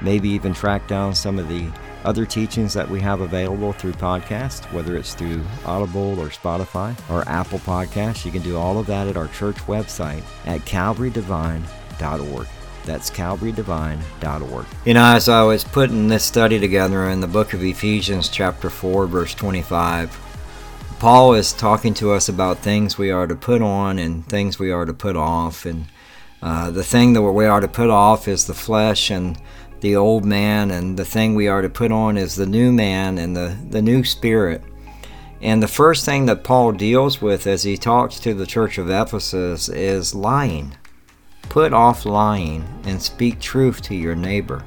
maybe even track down some of the other teachings that we have available through podcast, whether it's through Audible or Spotify or Apple Podcasts. You can do all of that at our church website at calvarydevine.org. That's calvarydevine.org. You know, as I was putting this study together in the book of Ephesians, chapter 4, verse 25, Paul is talking to us about things we are to put on and things we are to put off. And uh, the thing that we are to put off is the flesh and the old man, and the thing we are to put on is the new man and the, the new spirit. And the first thing that Paul deals with as he talks to the church of Ephesus is lying. Put off lying and speak truth to your neighbor.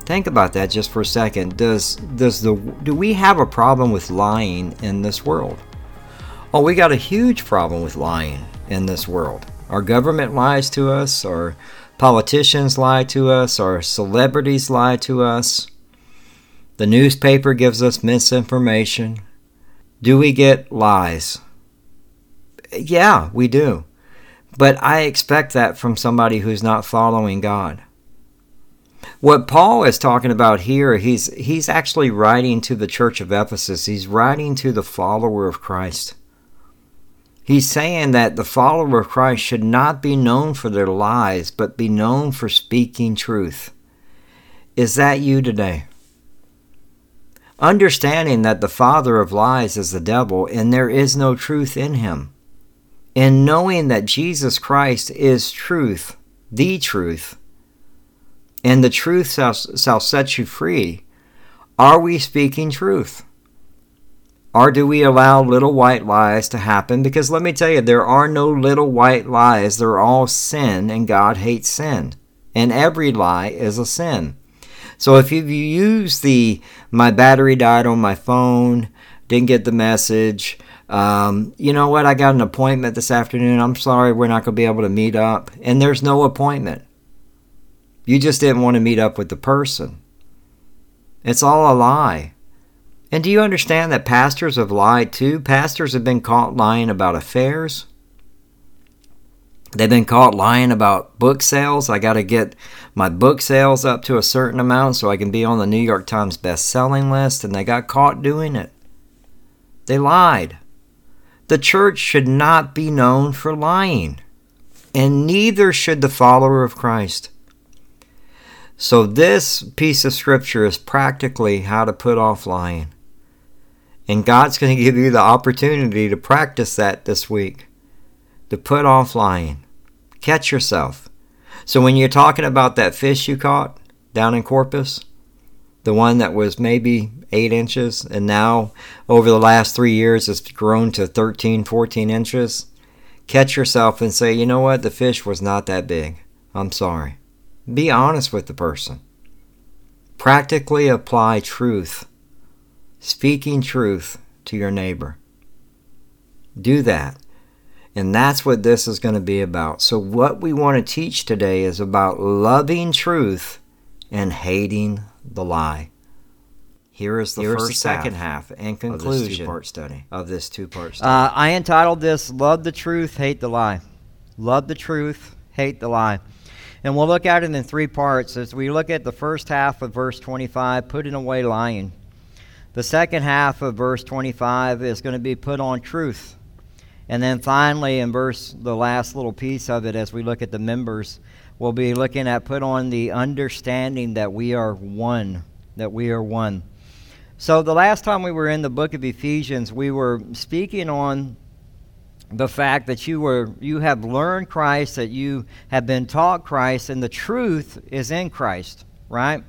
Think about that just for a second. Does does the do we have a problem with lying in this world? Oh, we got a huge problem with lying in this world. Our government lies to us, our Politicians lie to us, our celebrities lie to us. The newspaper gives us misinformation. Do we get lies? Yeah, we do. But I expect that from somebody who's not following God. What Paul is talking about here, he's he's actually writing to the church of Ephesus. He's writing to the follower of Christ. He's saying that the follower of Christ should not be known for their lies, but be known for speaking truth. Is that you today? Understanding that the father of lies is the devil and there is no truth in him. And knowing that Jesus Christ is truth, the truth, and the truth shall, shall set you free, are we speaking truth? Or do we allow little white lies to happen? Because let me tell you, there are no little white lies. They're all sin, and God hates sin. And every lie is a sin. So if you use the my battery died on my phone, didn't get the message, um, you know what, I got an appointment this afternoon. I'm sorry, we're not going to be able to meet up. And there's no appointment. You just didn't want to meet up with the person. It's all a lie. And do you understand that pastors have lied too? Pastors have been caught lying about affairs. They've been caught lying about book sales. I got to get my book sales up to a certain amount so I can be on the New York Times best-selling list and they got caught doing it. They lied. The church should not be known for lying, and neither should the follower of Christ. So, this piece of scripture is practically how to put off lying. And God's going to give you the opportunity to practice that this week, to put off lying. Catch yourself. So when you're talking about that fish you caught down in Corpus, the one that was maybe eight inches, and now over the last three years it's grown to 13, 14 inches, catch yourself and say, you know what, the fish was not that big. I'm sorry. Be honest with the person. Practically apply truth speaking truth to your neighbor. Do that. And that's what this is going to be about. So, what we want to teach today is about loving truth and hating the lie. Here is the Here's first the second half, half and conclusion of this two-part study. Of this two-part study. Uh, I entitled this "Love the Truth, Hate the Lie." Love the truth, hate the lie. And we'll look at it in three parts. As we look at the first half of verse 25, putting away lying. The second half of verse 25 is going to be put on truth. And then finally, in verse, the last little piece of it, as we look at the members, we'll be looking at put on the understanding that we are one, that we are one. So the last time we were in the book of Ephesians, we were speaking on the fact that you were you have learned Christ, that you have been taught Christ, and the truth is in Christ, right?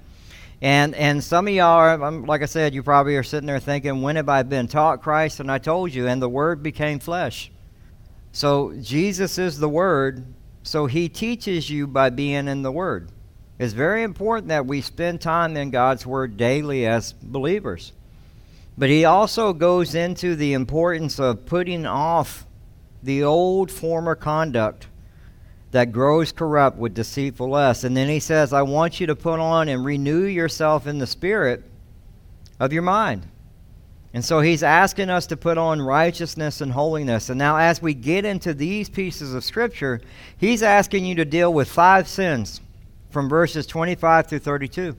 And and some of y'all are, um, like I said, you probably are sitting there thinking, when have I been taught Christ? And I told you, and the Word became flesh. So Jesus is the Word, so He teaches you by being in the Word. It's very important that we spend time in God's Word daily as believers. But He also goes into the importance of putting off the old former conduct that grows corrupt with deceitful lusts. And then he says, I want you to put on and renew yourself in the spirit of your mind. And so he's asking us to put on righteousness and holiness. And now, as we get into these pieces of Scripture, he's asking you to deal with five sins from verses 25 through 32.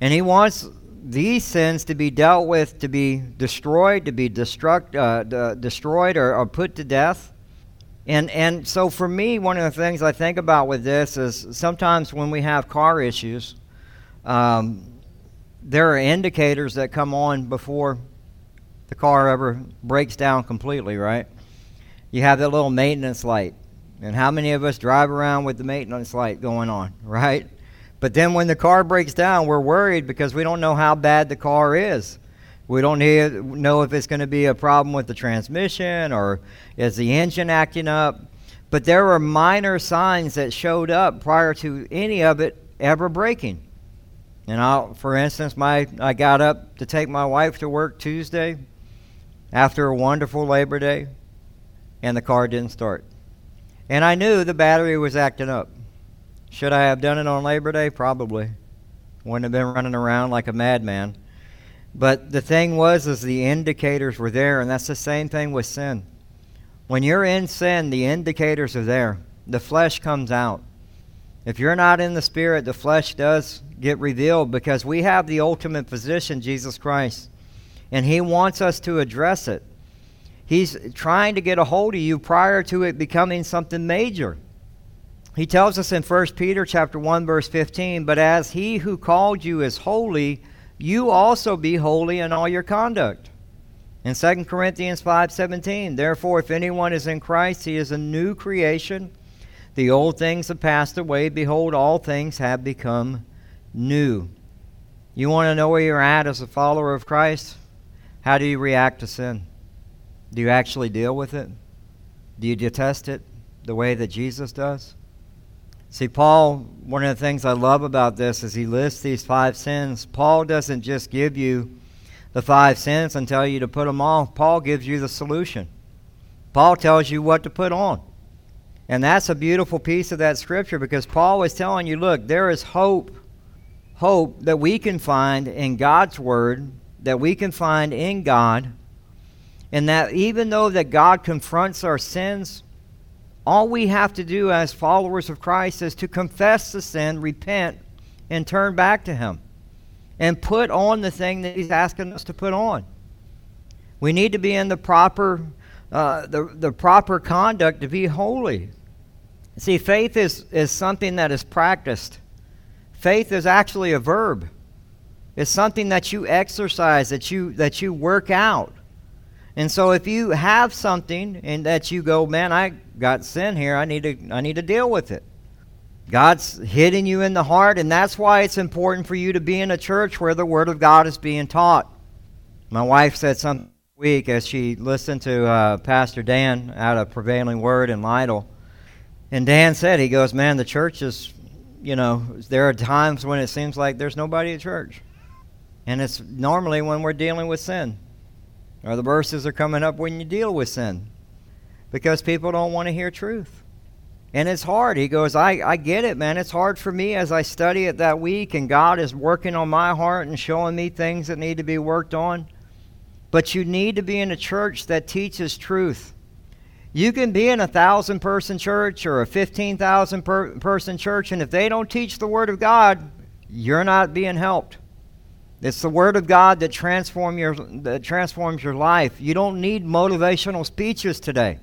And he wants these sins to be dealt with, to be destroyed, to be destruct, uh, d- destroyed or, or put to death. And, and so for me, one of the things I think about with this is sometimes when we have car issues, um, there are indicators that come on before the car ever breaks down completely, right? You have that little maintenance light. And how many of us drive around with the maintenance light going on, right? But then when the car breaks down, we're worried because we don't know how bad the car is. We don't know if it's going to be a problem with the transmission or is the engine acting up. But there were minor signs that showed up prior to any of it ever breaking. And I, for instance, my I got up to take my wife to work Tuesday after a wonderful Labor Day, and the car didn't start. And I knew the battery was acting up. Should I have done it on Labor Day? Probably. Wouldn't have been running around like a madman. But the thing was, is the indicators were there, and that's the same thing with sin. When you're in sin, the indicators are there. The flesh comes out. If you're not in the Spirit, the flesh does get revealed because we have the ultimate physician, Jesus Christ. And He wants us to address it. He's trying to get a hold of you prior to it becoming something major. He tells us in 1 Peter chapter 1 verse 15, "But as he who called you is holy, you also be holy in all your conduct." In 2 Corinthians 5:17, "Therefore if anyone is in Christ, he is a new creation. The old things have passed away; behold, all things have become new." You want to know where you're at as a follower of Christ? How do you react to sin? Do you actually deal with it? Do you detest it the way that Jesus does? See, Paul, one of the things I love about this is he lists these five sins. Paul doesn't just give you the five sins and tell you to put them off, Paul gives you the solution. Paul tells you what to put on. And that's a beautiful piece of that scripture because Paul is telling you look, there is hope, hope that we can find in God's Word, that we can find in God, and that even though that God confronts our sins, all we have to do as followers of Christ is to confess the sin, repent, and turn back to Him. And put on the thing that He's asking us to put on. We need to be in the proper, uh, the, the proper conduct to be holy. See, faith is, is something that is practiced. Faith is actually a verb. It's something that you exercise, that you, that you work out. And so if you have something and that you go, man, I got sin here, I need to I need to deal with it. God's hitting you in the heart, and that's why it's important for you to be in a church where the Word of God is being taught. My wife said something week as she listened to uh, Pastor Dan out of Prevailing Word in Lytle. And Dan said, he goes, man, the church is, you know, there are times when it seems like there's nobody at church. And it's normally when we're dealing with sin or the verses are coming up when you deal with sin because people don't want to hear truth. And it's hard. He goes, I, I get it, man. It's hard for me as I study it that week, and God is working on my heart and showing me things that need to be worked on. But you need to be in a church that teaches truth. You can be in a thousand person church or a 15,000 per person church, and if they don't teach the Word of God, you're not being helped. It's the Word of God that, transform your, that transforms your life. You don't need motivational speeches today.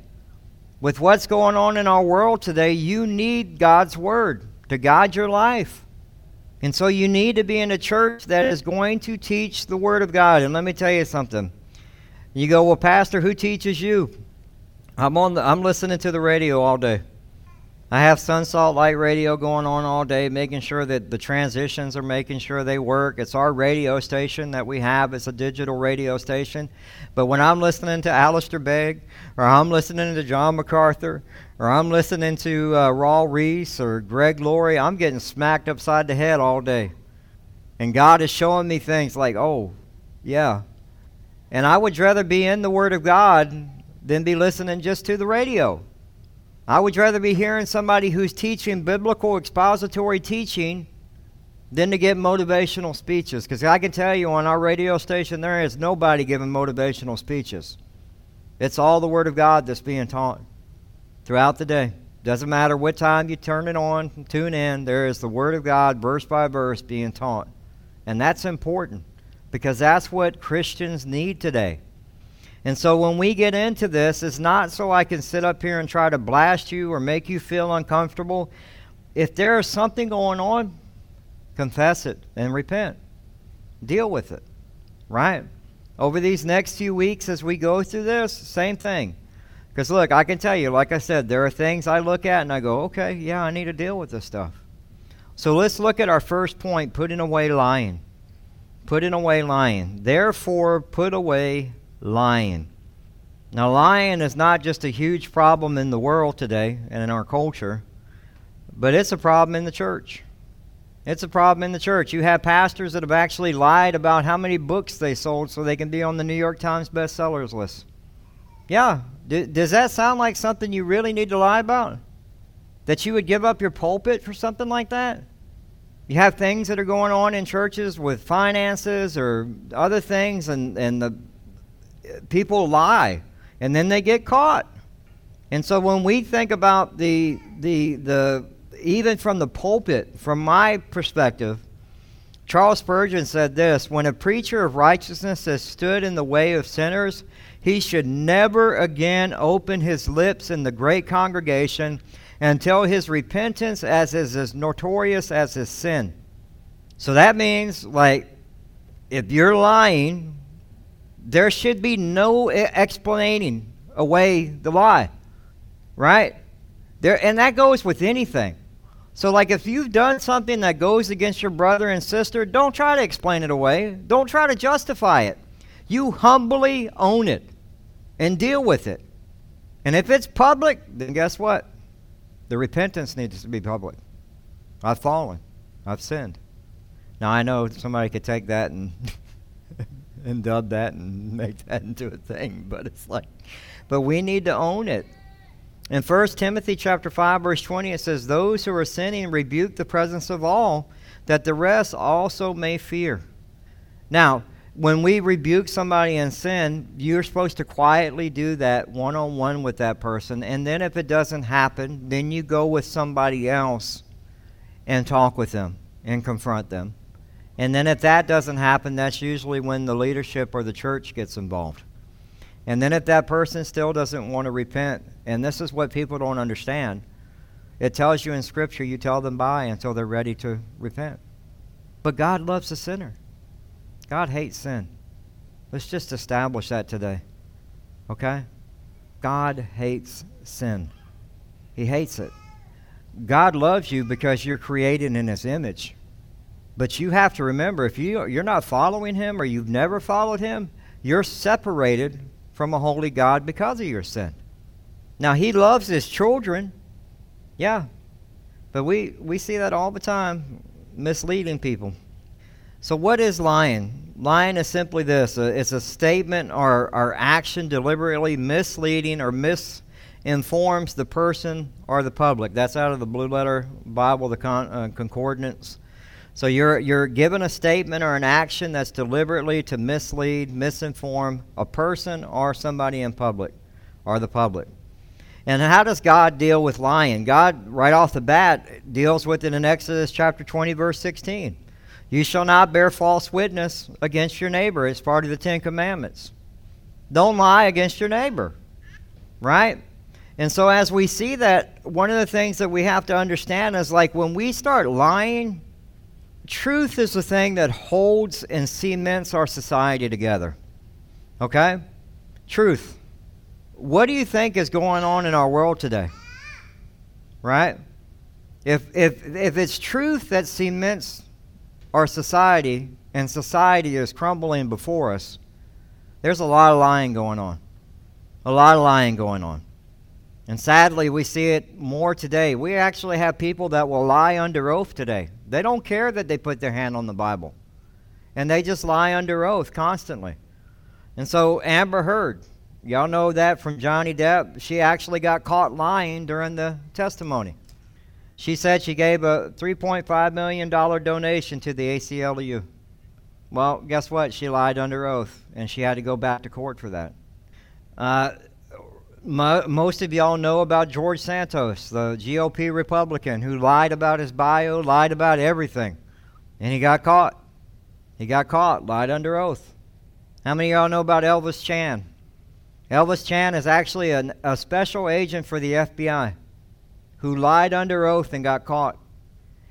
With what's going on in our world today, you need God's Word to guide your life. And so you need to be in a church that is going to teach the Word of God. And let me tell you something. You go, well, Pastor, who teaches you? I'm on the, I'm listening to the radio all day. I have Son Salt Light Radio going on all day, making sure that the transitions are making sure they work. It's our radio station that we have. It's a digital radio station. But when I'm listening to Alistair Begg, or I'm listening to John MacArthur, or I'm listening to uh, Raul Ries or Greg Laurie, I'm getting smacked upside the head all day. And God is showing me things like, oh, yeah. And I would rather be in the Word of God than be listening just to the radio. I would rather be hearing somebody who's teaching biblical expository teaching than to get motivational speeches. Because I can tell you on our radio station, there is nobody giving motivational speeches. It's all the Word of God that's being taught throughout the day. Doesn't matter what time you turn it on, tune in, there is the Word of God, verse by verse, being taught. And that's important because that's what Christians need today. And so when we get into this, it's not so I can sit up here and try to blast you or make you feel uncomfortable. If there is something going on, confess it and repent. Deal with it. Right? Over these next few weeks as we go through this, same thing. Because look, I can tell you, like I said, there are things I look at and I go, okay, yeah, I need to deal with this stuff. So let's look at our first point putting away lying. Putting away lying. Therefore, put away lying. Now, lying is not just a huge problem in the world today and in our culture, but it's a problem in the church. It's a problem in the church. You have pastors that have actually lied about how many books they sold so they can be on the New York Times bestsellers list. Yeah. D- does that sound like something you really need to lie about? That you would give up your pulpit for something like that? You have things that are going on in churches with finances or other things, and, and the people lie and then they get caught. And so when we think about the the the even from the pulpit, from my perspective, Charles Spurgeon said this When a preacher of righteousness has stood in the way of sinners, he should never again open his lips in the great congregation until his repentance as is as notorious as his sin. So that means, like, if you're lying, there should be no explaining away the lie. Right? There and that goes with anything. So like if you've done something that goes against your brother and sister, don't try to explain it away. Don't try to justify it. You humbly own it and deal with it. And if it's public, then guess what? The repentance needs to be public. I've fallen. I've sinned. Now I know somebody could take that and and dub that and make that into a thing. But it's like, but we need to own it. In 1 Timothy chapter 5 verse 20 it says those who are sinning rebuke the presence of all that the rest also may fear. Now, when we rebuke somebody in sin, you're supposed to quietly do that one on one with that person. And then if it doesn't happen, then you go with somebody else and talk with them and confront them. And then if that doesn't happen, that's usually when the leadership or the church gets involved. And then if that person still doesn't want to repent, and this is what people don't understand, it tells you in Scripture you tell them by until they're ready to repent. But God loves the sinner. God hates sin. Let's just establish that today. Okay? God hates sin. He hates it. God loves you because you're created in His image. But you have to remember if you, you're not following him or you've never followed him, you're separated from a holy God because of your sin. Now, he loves his children. Yeah. But we, we see that all the time, misleading people. So, what is lying? Lying is simply this uh, it's a statement or, or action deliberately misleading or misinforms the person or the public. That's out of the Blue Letter Bible, the con, uh, concordance. So you're, you're given a statement or an action that's deliberately to mislead, misinform a person or somebody in public or the public. And how does God deal with lying? God, right off the bat, deals with it in Exodus chapter 20, verse 16. You shall not bear false witness against your neighbor. It's part of the Ten Commandments. Don't lie against your neighbor. Right? And so, as we see that, one of the things that we have to understand is like when we start lying, truth is the thing that holds and cements our society together. Okay? Truth. what do you think is going on in our world today? Right? If, if, if it's truth that cements our society and society is crumbling before us, there's a lot of lying going on. A lot of lying going on. And sadly, we see it more today. We actually have people that will lie under oath today. They don't care that they put their hand on the Bible. And they just lie under oath constantly. And so, Amber Heard, y'all know that from Johnny Depp, she actually got caught lying during the testimony. She said she gave a $3.5 million donation to the ACLU. Well, guess what? She lied under oath, and she had to go back to court for that. Uh, mo- most of y'all know about George Santos, the GOP Republican who lied about his bio, lied about everything, and he got caught. He got caught, lied under oath. How many of y'all know about Elvis Chan? Elvis Chan is actually an, a special agent for the FBI who lied under oath and got caught.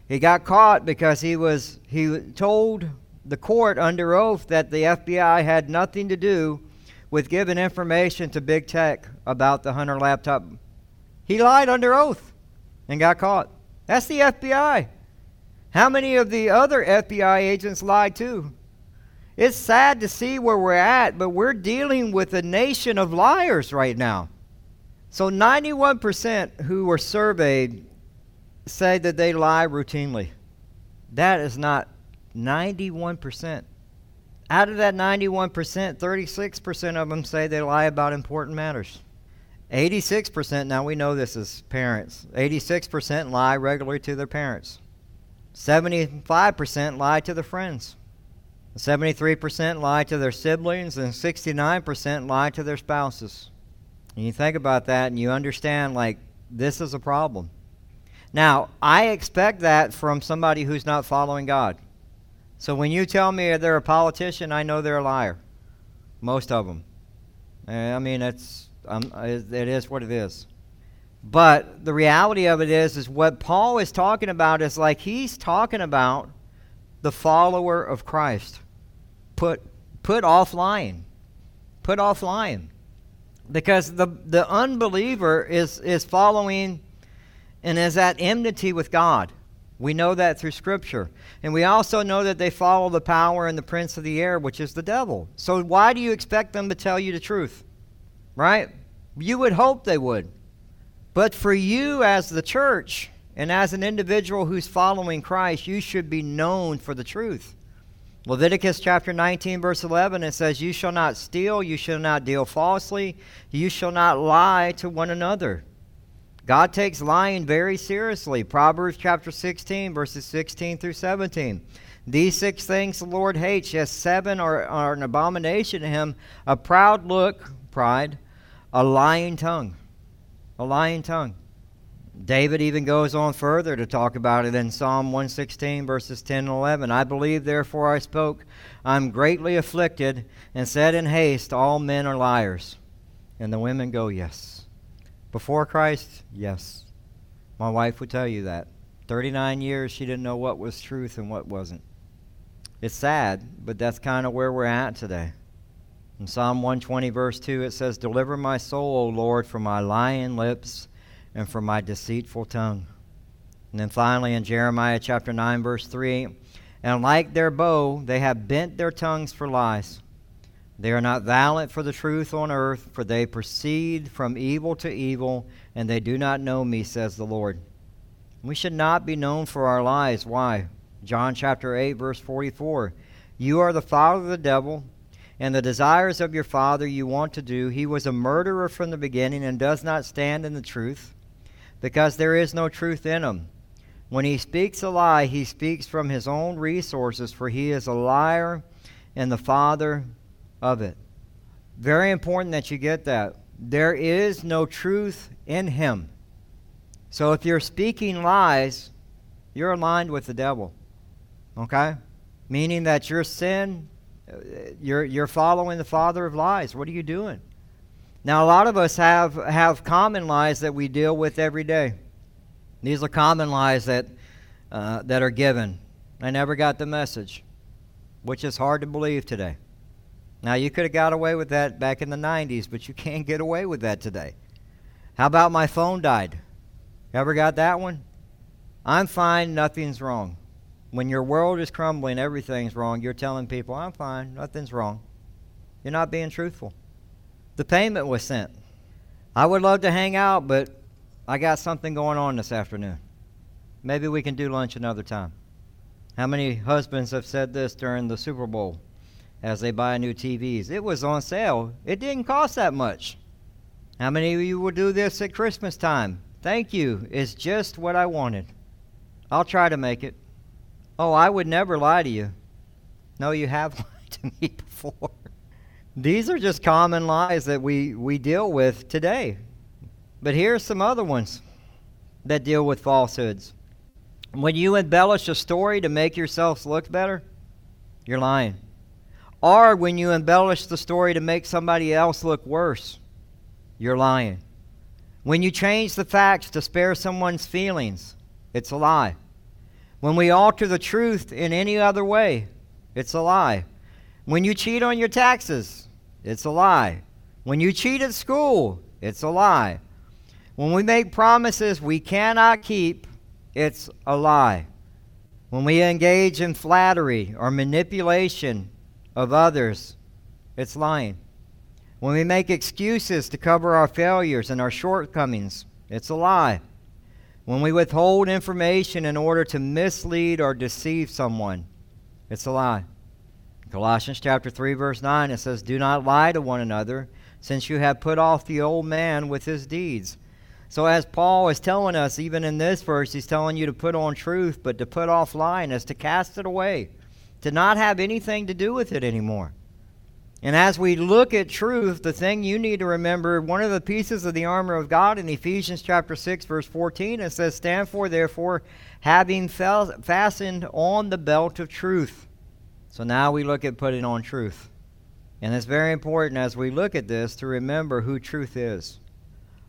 He got caught because he was he told the court under oath that the FBI had nothing to do with giving information to big tech about the Hunter laptop. He lied under oath and got caught. That's the FBI. How many of the other FBI agents lied too? It's sad to see where we're at, but we're dealing with a nation of liars right now. So 91% who were surveyed say that they lie routinely. That is not 91%. Out of that 91%, 36% of them say they lie about important matters. 86%, now we know this as parents, 86% lie regularly to their parents. 75% lie to their friends. 73% lie to their siblings, and 69% lie to their spouses. And you think about that and you understand, like, this is a problem. Now, I expect that from somebody who's not following God. So when you tell me they're a politician, I know they're a liar. Most of them. I mean, it's, um, it is what it is. But the reality of it is, is what Paul is talking about is like he's talking about the follower of Christ. Put, put off lying. Put off lying because the, the unbeliever is, is following and is at enmity with God. We know that through Scripture. And we also know that they follow the power and the prince of the air, which is the devil. So why do you expect them to tell you the truth? Right? You would hope they would. But for you as the church and as an individual who's following Christ, you should be known for the truth. Leviticus chapter 19, verse 11, it says, You shall not steal, you shall not deal falsely, you shall not lie to one another. God takes lying very seriously. Proverbs chapter 16, verses 16 through 17. These six things the Lord hates, yes, seven are, are an abomination to him a proud look, pride, a lying tongue. A lying tongue. David even goes on further to talk about it in Psalm 116, verses 10 and 11. I believe, therefore I spoke. I'm greatly afflicted, and said in haste, All men are liars. And the women go, Yes. Before Christ, yes. My wife would tell you that. 39 years, she didn't know what was truth and what wasn't. It's sad, but that's kind of where we're at today. In Psalm 120, verse 2, it says, Deliver my soul, O Lord, from my lying lips and from my deceitful tongue. And then finally in Jeremiah chapter 9, verse 3 And like their bow, they have bent their tongues for lies. They are not valiant for the truth on earth, for they proceed from evil to evil, and they do not know me, says the Lord. We should not be known for our lies. Why? John chapter 8, verse 44. You are the father of the devil, and the desires of your father you want to do. He was a murderer from the beginning and does not stand in the truth because there is no truth in him. When he speaks a lie, he speaks from his own resources, for he is a liar and the father of it. Very important that you get that. There is no truth in him. So if you're speaking lies, you're aligned with the devil. Okay? Meaning that your sin, uh, you're, you're following the father of lies. What are you doing? Now, a lot of us have, have common lies that we deal with every day. These are common lies that, uh, that are given. I never got the message, which is hard to believe today. Now, you could have got away with that back in the 90s, but you can't get away with that today. How about my phone died? Ever got that one? I'm fine, nothing's wrong. When your world is crumbling, everything's wrong, you're telling people, I'm fine, nothing's wrong. You're not being truthful. The payment was sent. I would love to hang out, but I got something going on this afternoon. Maybe we can do lunch another time. How many husbands have said this during the Super Bowl as they buy new TVs? It was on sale. It didn't cost that much. How many of you will do this at Christmas time? Thank you. It's just what I wanted. I'll try to make it. Oh, I would never lie to you. No, you have lied to me before. These are just common lies that we, we deal with today. But here's some other ones that deal with falsehoods. When you embellish a story to make yourself look better, you're lying. Or when you embellish the story to make somebody else look worse, you're lying. When you change the facts to spare someone's feelings, it's a lie. When we alter the truth in any other way, it's a lie. When you cheat on your taxes, it's a lie. When you cheat at school, it's a lie. When we make promises we cannot keep, it's a lie. When we engage in flattery or manipulation of others, it's lying. When we make excuses to cover our failures and our shortcomings, it's a lie. When we withhold information in order to mislead or deceive someone, it's a lie. Colossians chapter 3 verse 9 it says, "Do not lie to one another, since you have put off the old man with his deeds." So, as Paul is telling us, even in this verse, he's telling you to put on truth, but to put off lying is to cast it away, to not have anything to do with it anymore. And as we look at truth, the thing you need to remember, one of the pieces of the armor of God in Ephesians chapter 6, verse 14, it says, Stand for, therefore, having fastened on the belt of truth. So now we look at putting on truth. And it's very important as we look at this to remember who truth is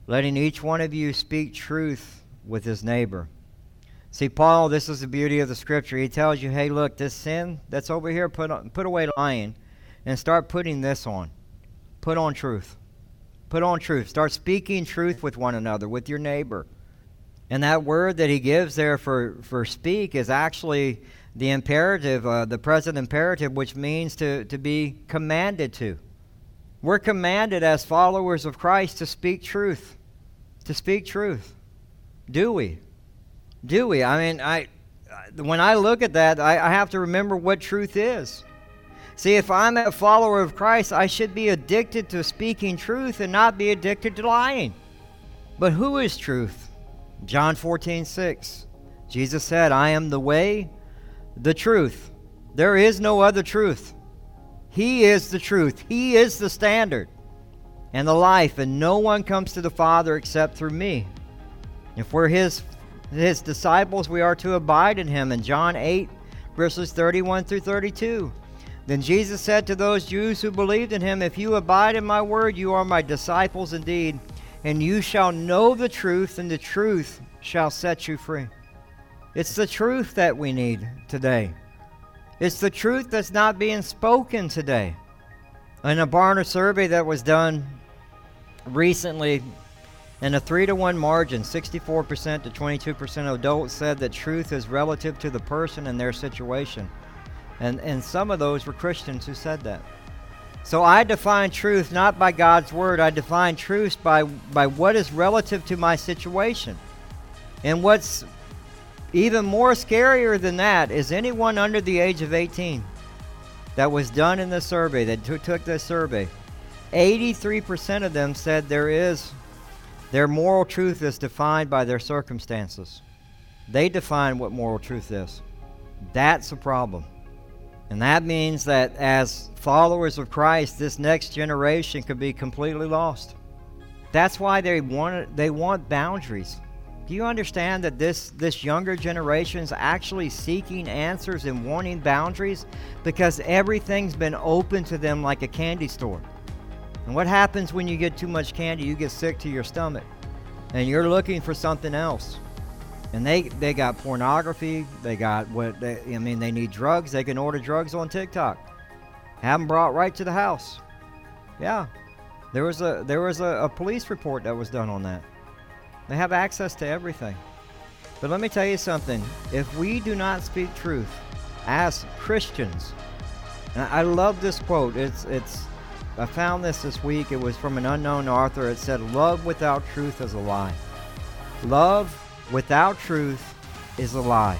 letting each one of you speak truth with his neighbor. See, Paul, this is the beauty of the scripture. He tells you, hey, look, this sin that's over here, put, on, put away lying and start putting this on. Put on truth. Put on truth. Start speaking truth with one another, with your neighbor. And that word that he gives there for, for speak is actually the imperative, uh, the present imperative, which means to, to be commanded to. We're commanded as followers of Christ to speak truth. To speak truth. Do we? Do we? I mean, I when I look at that, I, I have to remember what truth is. See, if I'm a follower of Christ, I should be addicted to speaking truth and not be addicted to lying. But who is truth? John 14, 6. Jesus said, I am the way, the truth. There is no other truth. He is the truth. He is the standard and the life, and no one comes to the Father except through me. If we're his his disciples, we are to abide in him. In John 8, verses 31 through 32. Then Jesus said to those Jews who believed in him, If you abide in my word, you are my disciples indeed, and you shall know the truth, and the truth shall set you free. It's the truth that we need today. It's the truth that's not being spoken today. In a Barna survey that was done recently, in a 3 to 1 margin, 64% to 22% of adults said that truth is relative to the person and their situation. And, and some of those were Christians who said that. So I define truth not by God's word, I define truth by, by what is relative to my situation. And what's even more scarier than that is anyone under the age of 18 that was done in the survey, that t- took this survey. 83% of them said there is, their moral truth is defined by their circumstances. They define what moral truth is. That's a problem. And that means that as followers of Christ, this next generation could be completely lost. That's why they want, they want boundaries. Do you understand that this, this younger generation is actually seeking answers and wanting boundaries because everything's been open to them like a candy store? And what happens when you get too much candy? You get sick to your stomach and you're looking for something else. And they, they got pornography, they got what they, I mean, they need drugs, they can order drugs on TikTok. Have them brought right to the house. Yeah, there was a there was a, a police report that was done on that. They have access to everything. But let me tell you something. If we do not speak truth as Christians, and I love this quote. It's it's I found this this week. It was from an unknown author. It said, "Love without truth is a lie. Love without truth is a lie."